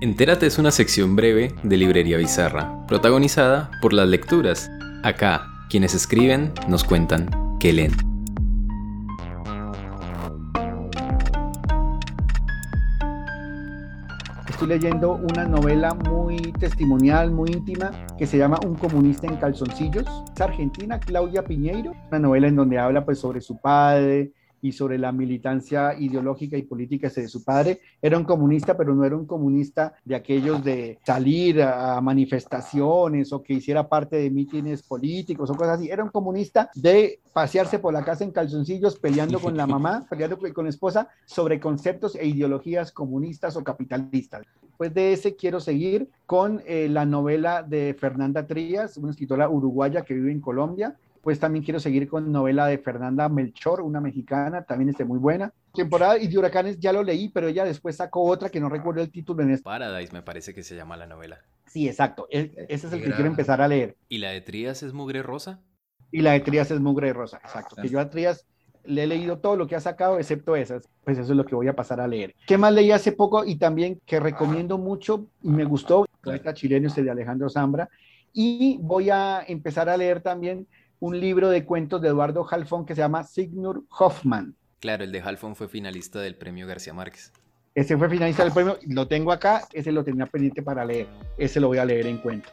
Entérate es una sección breve de Librería Bizarra, protagonizada por las lecturas. Acá, quienes escriben nos cuentan qué leen. Estoy leyendo una novela muy testimonial, muy íntima, que se llama Un comunista en calzoncillos. Es argentina, Claudia Piñeiro, una novela en donde habla pues sobre su padre, y sobre la militancia ideológica y política de su padre. Era un comunista, pero no era un comunista de aquellos de salir a manifestaciones o que hiciera parte de mítines políticos o cosas así. Era un comunista de pasearse por la casa en calzoncillos peleando con la mamá, peleando con la esposa sobre conceptos e ideologías comunistas o capitalistas. Después de ese quiero seguir con eh, la novela de Fernanda Trías, una escritora uruguaya que vive en Colombia, pues también quiero seguir con novela de Fernanda Melchor, una mexicana, también está muy buena. Temporada y de huracanes ya lo leí, pero ella después sacó otra que no recuerdo el título en este. Paradise me parece que se llama la novela. Sí, exacto. Ese es el que quiero empezar a leer. ¿Y la de Trías es Mugre Rosa? Y la de Trías es Mugre Rosa, exacto. Que yo a Trías le he leído todo lo que ha sacado, excepto esas. Pues eso es lo que voy a pasar a leer. ¿Qué más leí hace poco y también que recomiendo mucho y me gustó? Poeta chileno, este de Alejandro Zambra. Y voy a empezar a leer también un libro de cuentos de Eduardo Halfon que se llama Signor Hoffman. Claro, el de Halfon fue finalista del premio García Márquez. Ese fue finalista del premio, lo tengo acá, ese lo tenía pendiente para leer, ese lo voy a leer en cuento.